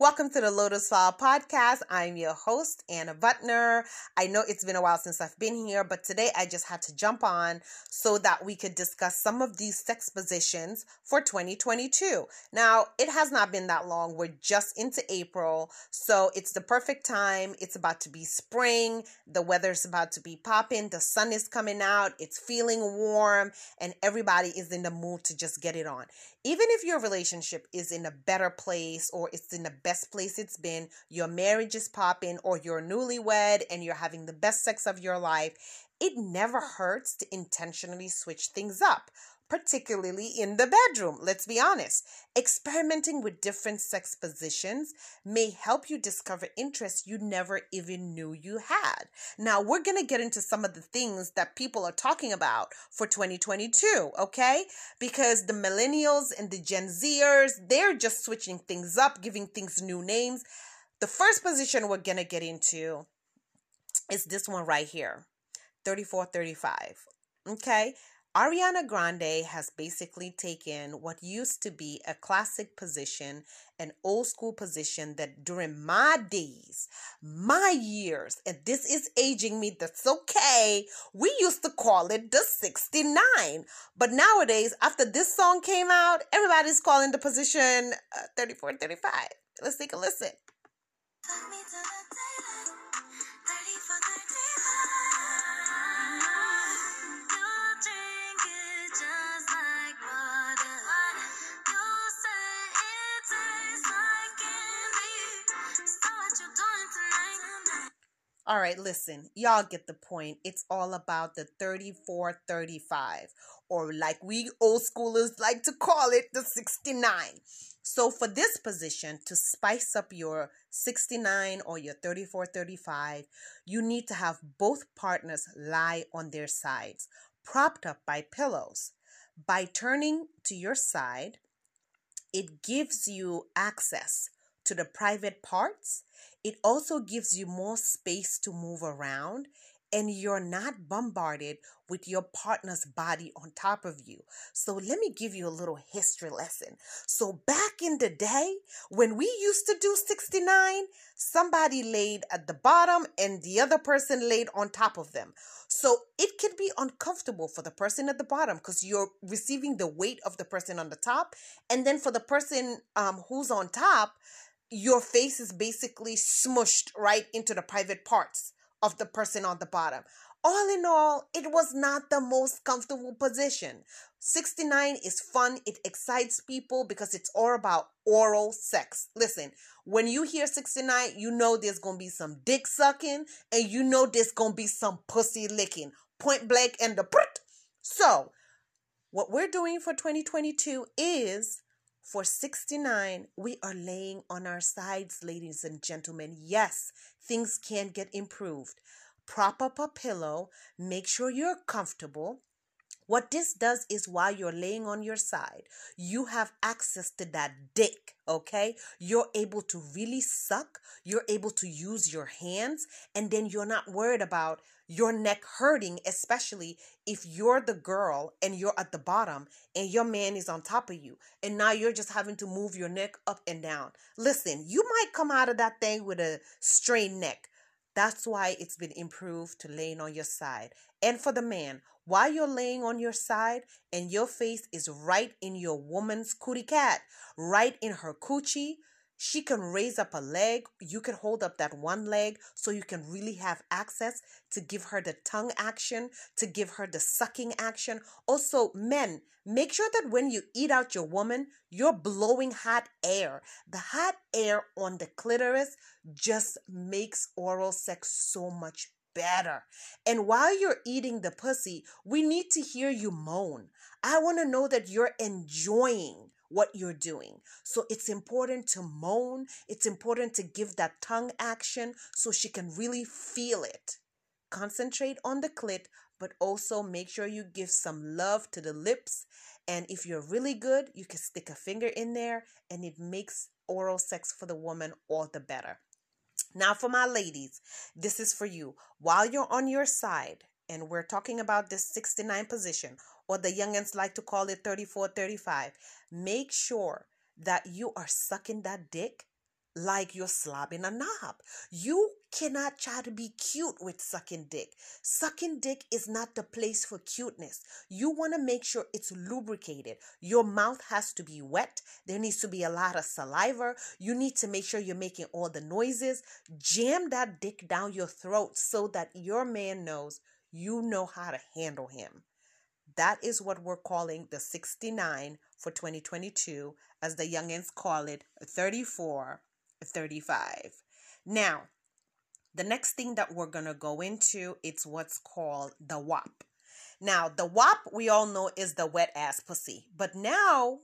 Welcome to the Lotus Flower Podcast. I'm your host, Anna Butner. I know it's been a while since I've been here, but today I just had to jump on so that we could discuss some of these sex positions for 2022. Now, it has not been that long. We're just into April, so it's the perfect time. It's about to be spring. The weather's about to be popping. The sun is coming out. It's feeling warm, and everybody is in the mood to just get it on. Even if your relationship is in a better place or it's in the best place it's been, your marriage is popping, or you're newlywed and you're having the best sex of your life, it never hurts to intentionally switch things up particularly in the bedroom. Let's be honest. Experimenting with different sex positions may help you discover interests you never even knew you had. Now, we're going to get into some of the things that people are talking about for 2022, okay? Because the millennials and the Gen Zers, they're just switching things up, giving things new names. The first position we're going to get into is this one right here 3435. Okay, Ariana Grande has basically taken what used to be a classic position, an old school position that during my days, my years, and this is aging me, that's okay. We used to call it the 69. But nowadays, after this song came out, everybody's calling the position uh, 34 35. Let's take a listen. All right, listen, y'all get the point. It's all about the 34 35, or like we old schoolers like to call it, the 69. So, for this position, to spice up your 69 or your 34 35, you need to have both partners lie on their sides, propped up by pillows. By turning to your side, it gives you access to the private parts it also gives you more space to move around and you're not bombarded with your partner's body on top of you. So, let me give you a little history lesson. So, back in the day, when we used to do 69, somebody laid at the bottom and the other person laid on top of them. So, it can be uncomfortable for the person at the bottom because you're receiving the weight of the person on the top. And then for the person um, who's on top, your face is basically smushed right into the private parts of the person on the bottom. All in all, it was not the most comfortable position. 69 is fun, it excites people because it's all about oral sex. Listen, when you hear 69, you know there's gonna be some dick sucking and you know there's gonna be some pussy licking. Point blank and the prut. So, what we're doing for 2022 is for 69, we are laying on our sides, ladies and gentlemen. Yes, things can get improved. Prop up a pillow, make sure you're comfortable. What this does is while you're laying on your side, you have access to that dick, okay? You're able to really suck, you're able to use your hands, and then you're not worried about your neck hurting, especially if you're the girl and you're at the bottom and your man is on top of you. And now you're just having to move your neck up and down. Listen, you might come out of that thing with a strained neck. That's why it's been improved to laying on your side. And for the man, while you're laying on your side and your face is right in your woman's cootie cat, right in her coochie, she can raise up a leg. You can hold up that one leg so you can really have access to give her the tongue action, to give her the sucking action. Also, men, make sure that when you eat out your woman, you're blowing hot air. The hot air on the clitoris just makes oral sex so much better. And while you're eating the pussy, we need to hear you moan. I want to know that you're enjoying what you're doing. So it's important to moan, it's important to give that tongue action so she can really feel it. Concentrate on the clit, but also make sure you give some love to the lips. And if you're really good, you can stick a finger in there and it makes oral sex for the woman all the better. Now, for my ladies, this is for you. While you're on your side, and we're talking about this 69 position, or the youngins like to call it 34 35 make sure that you are sucking that dick like you're slobbing a knob. You cannot try to be cute with sucking dick. Sucking dick is not the place for cuteness. You want to make sure it's lubricated. Your mouth has to be wet. There needs to be a lot of saliva. You need to make sure you're making all the noises. Jam that dick down your throat so that your man knows you know how to handle him. That is what we're calling the 69 for 2022, as the youngins call it 34 35. Now, the next thing that we're going to go into it's what's called the WAP. Now, the WAP we all know is the wet ass pussy. But now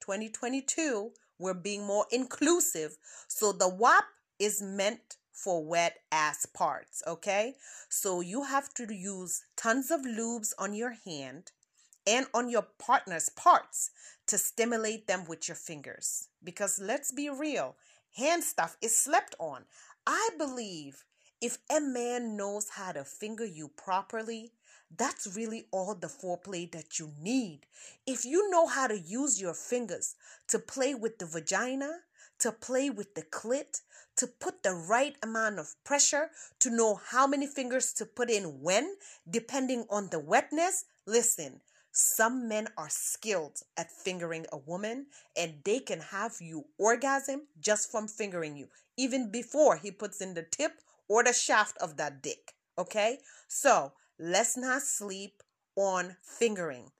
2022, we're being more inclusive. So the WAP is meant for wet ass parts, okay? So you have to use tons of lubes on your hand and on your partner's parts to stimulate them with your fingers. Because let's be real, hand stuff is slept on. I believe if a man knows how to finger you properly, that's really all the foreplay that you need. If you know how to use your fingers to play with the vagina, to play with the clit, to put the right amount of pressure, to know how many fingers to put in when, depending on the wetness, listen, some men are skilled at fingering a woman and they can have you orgasm just from fingering you, even before he puts in the tip or the shaft of that dick. Okay? So let's not sleep on fingering.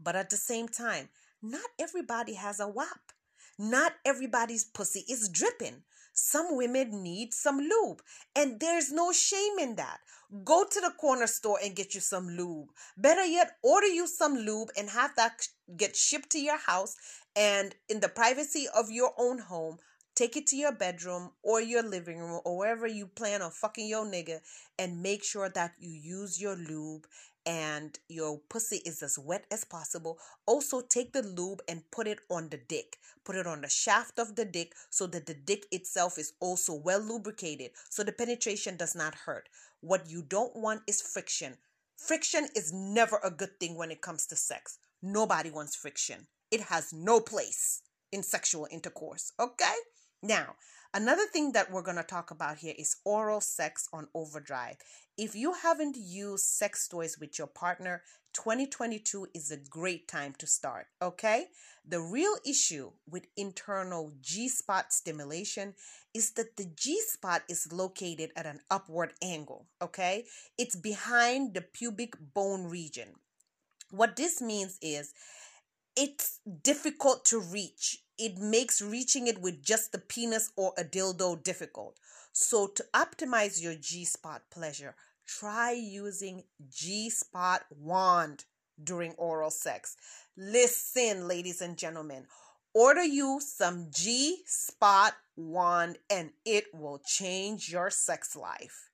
But at the same time, not everybody has a WAP. Not everybody's pussy is dripping. Some women need some lube, and there's no shame in that. Go to the corner store and get you some lube. Better yet, order you some lube and have that get shipped to your house and in the privacy of your own home. Take it to your bedroom or your living room or wherever you plan on fucking your nigga and make sure that you use your lube and your pussy is as wet as possible. Also, take the lube and put it on the dick. Put it on the shaft of the dick so that the dick itself is also well lubricated so the penetration does not hurt. What you don't want is friction. Friction is never a good thing when it comes to sex. Nobody wants friction, it has no place in sexual intercourse. Okay? Now, Another thing that we're going to talk about here is oral sex on overdrive. If you haven't used sex toys with your partner, 2022 is a great time to start, okay? The real issue with internal G spot stimulation is that the G spot is located at an upward angle, okay? It's behind the pubic bone region. What this means is it's difficult to reach. It makes reaching it with just the penis or a dildo difficult. So, to optimize your G spot pleasure, try using G spot wand during oral sex. Listen, ladies and gentlemen, order you some G spot wand and it will change your sex life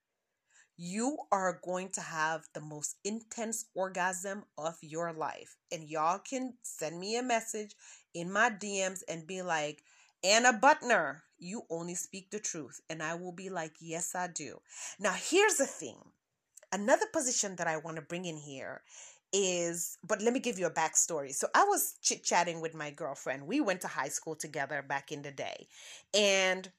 you are going to have the most intense orgasm of your life. And y'all can send me a message in my DMs and be like, Anna Butner, you only speak the truth. And I will be like, yes, I do. Now, here's the thing another position that I want to bring in here is, but let me give you a backstory. So I was chit chatting with my girlfriend. We went to high school together back in the day. And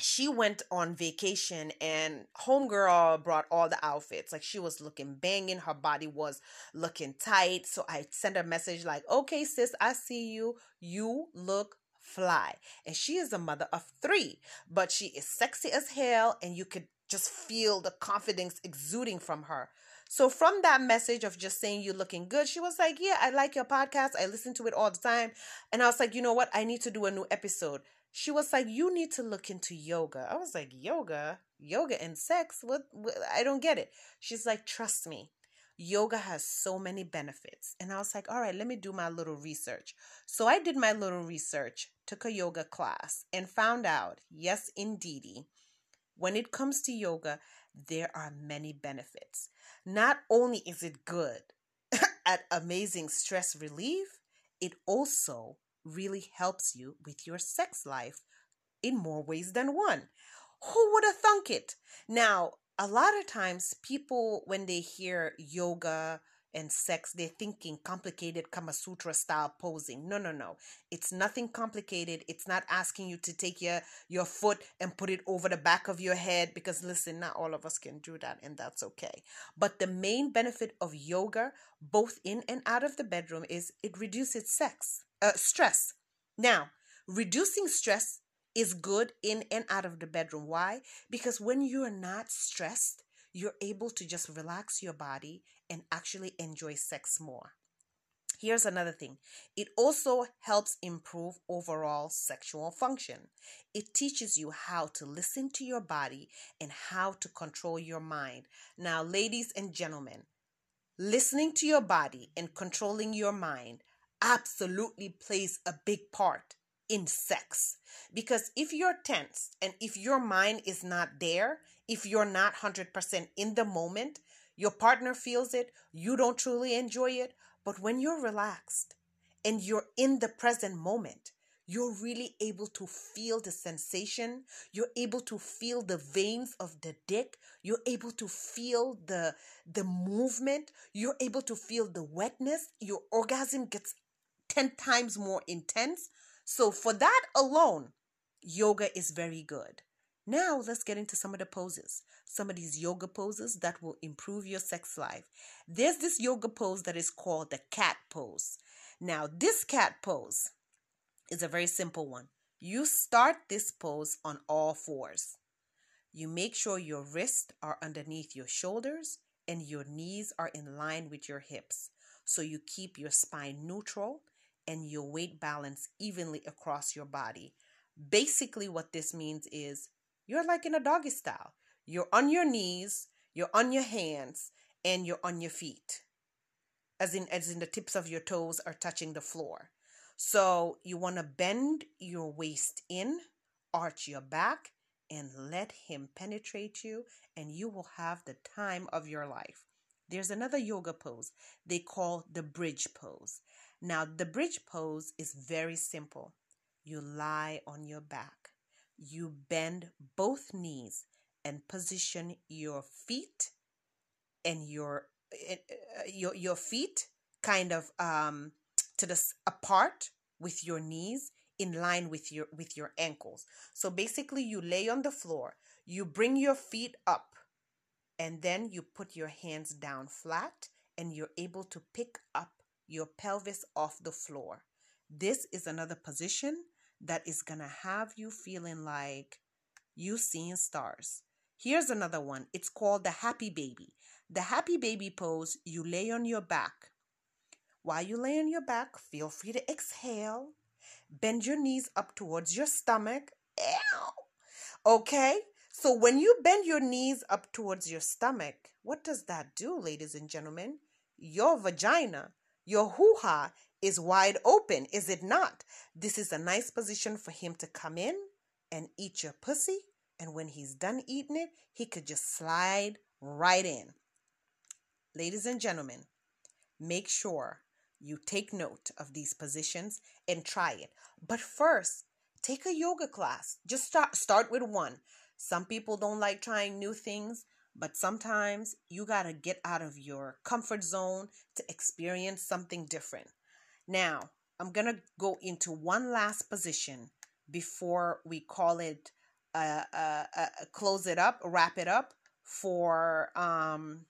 she went on vacation and homegirl brought all the outfits like she was looking banging her body was looking tight so i sent a message like okay sis i see you you look fly and she is a mother of three but she is sexy as hell and you could just feel the confidence exuding from her so from that message of just saying you're looking good, she was like, "Yeah, I like your podcast. I listen to it all the time." And I was like, "You know what? I need to do a new episode." She was like, "You need to look into yoga." I was like, "Yoga, yoga and sex? What, what? I don't get it." She's like, "Trust me." Yoga has so many benefits. And I was like, all right, let me do my little research. So I did my little research, took a yoga class, and found out, yes, indeedy, when it comes to yoga, there are many benefits. Not only is it good at amazing stress relief, it also really helps you with your sex life in more ways than one. Who would have thunk it? Now, a lot of times people, when they hear yoga and sex, they're thinking complicated Kama Sutra style posing. No, no, no. It's nothing complicated. It's not asking you to take your, your foot and put it over the back of your head because, listen, not all of us can do that, and that's okay. But the main benefit of yoga, both in and out of the bedroom, is it reduces sex, uh, stress. Now, reducing stress is good in and out of the bedroom. Why? Because when you are not stressed, you're able to just relax your body and actually enjoy sex more. Here's another thing it also helps improve overall sexual function. It teaches you how to listen to your body and how to control your mind. Now, ladies and gentlemen, listening to your body and controlling your mind absolutely plays a big part in sex. Because if you're tense and if your mind is not there, if you're not 100% in the moment, your partner feels it, you don't truly enjoy it. But when you're relaxed and you're in the present moment, you're really able to feel the sensation. You're able to feel the veins of the dick. You're able to feel the, the movement. You're able to feel the wetness. Your orgasm gets 10 times more intense. So, for that alone, yoga is very good. Now, let's get into some of the poses. Some of these yoga poses that will improve your sex life. There's this yoga pose that is called the cat pose. Now, this cat pose is a very simple one. You start this pose on all fours. You make sure your wrists are underneath your shoulders and your knees are in line with your hips. So you keep your spine neutral and your weight balance evenly across your body. Basically, what this means is you're like in a doggy style. You're on your knees, you're on your hands, and you're on your feet. As in as in the tips of your toes are touching the floor. So you want to bend your waist in, arch your back, and let him penetrate you, and you will have the time of your life. There's another yoga pose they call the bridge pose. Now, the bridge pose is very simple. You lie on your back, you bend both knees and position your feet and your uh, your your feet kind of um to the apart with your knees in line with your with your ankles. So basically you lay on the floor, you bring your feet up and then you put your hands down flat and you're able to pick up your pelvis off the floor. This is another position that is going to have you feeling like you seeing stars. Here's another one. It's called the happy baby. The happy baby pose, you lay on your back. While you lay on your back, feel free to exhale. Bend your knees up towards your stomach. Ew. Okay? So when you bend your knees up towards your stomach, what does that do, ladies and gentlemen? Your vagina your hoo ha is wide open, is it not? This is a nice position for him to come in and eat your pussy. And when he's done eating it, he could just slide right in. Ladies and gentlemen, make sure you take note of these positions and try it. But first, take a yoga class. Just start start with one. Some people don't like trying new things. But sometimes you got to get out of your comfort zone to experience something different. Now, I'm going to go into one last position before we call it uh, uh, uh, close it up, wrap it up for um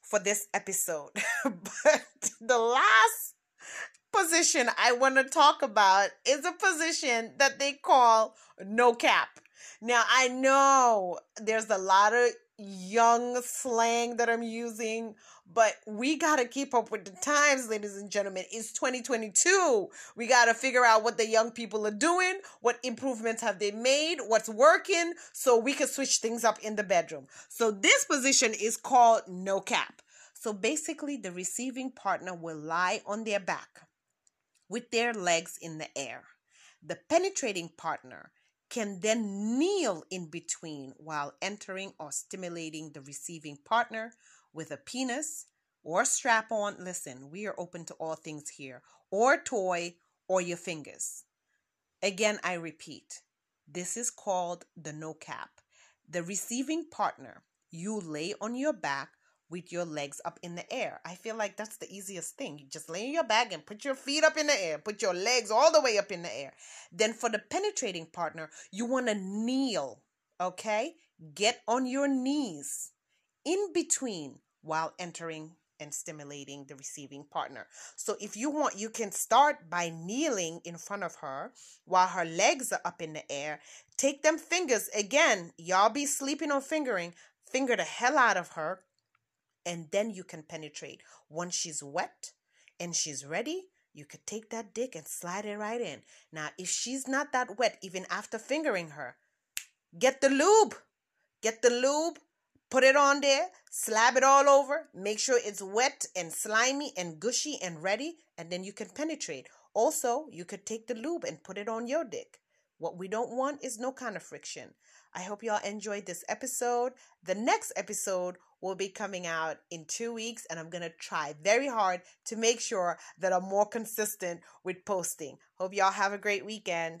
for this episode. but the last position I want to talk about is a position that they call no cap. Now, I know there's a lot of young slang that I'm using, but we got to keep up with the times, ladies and gentlemen. It's 2022. We got to figure out what the young people are doing, what improvements have they made, what's working, so we can switch things up in the bedroom. So, this position is called no cap. So, basically, the receiving partner will lie on their back with their legs in the air. The penetrating partner can then kneel in between while entering or stimulating the receiving partner with a penis or strap on. Listen, we are open to all things here, or toy or your fingers. Again, I repeat, this is called the no cap. The receiving partner, you lay on your back with your legs up in the air. I feel like that's the easiest thing. You just lay on your bag and put your feet up in the air, put your legs all the way up in the air. Then for the penetrating partner, you want to kneel, okay? Get on your knees in between while entering and stimulating the receiving partner. So if you want, you can start by kneeling in front of her while her legs are up in the air. Take them fingers again. Y'all be sleeping on fingering. Finger the hell out of her and then you can penetrate. Once she's wet and she's ready, you could take that dick and slide it right in. Now, if she's not that wet, even after fingering her, get the lube. Get the lube, put it on there, slab it all over, make sure it's wet and slimy and gushy and ready, and then you can penetrate. Also, you could take the lube and put it on your dick. What we don't want is no kind of friction. I hope y'all enjoyed this episode. The next episode will be coming out in two weeks, and I'm going to try very hard to make sure that I'm more consistent with posting. Hope y'all have a great weekend.